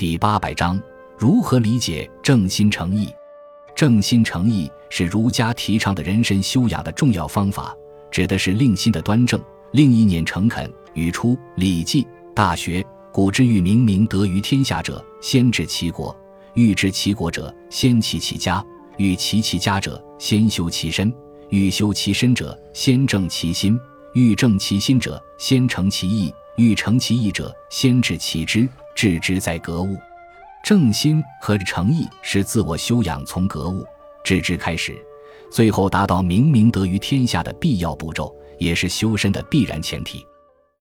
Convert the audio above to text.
第八百章如何理解正心诚意？正心诚意是儒家提倡的人身修养的重要方法，指的是令心的端正，令意念诚恳。语出《礼记·大学》：“古之欲明明德于天下者，先治其国；欲治其国者，先齐其家；欲齐其家者，先修其身；欲修其身者，先正其心；欲正其心者，先诚其意；欲诚其意者，先治其知。”致之在格物，正心和诚意是自我修养从格物致知开始，最后达到明明德于天下的必要步骤，也是修身的必然前提。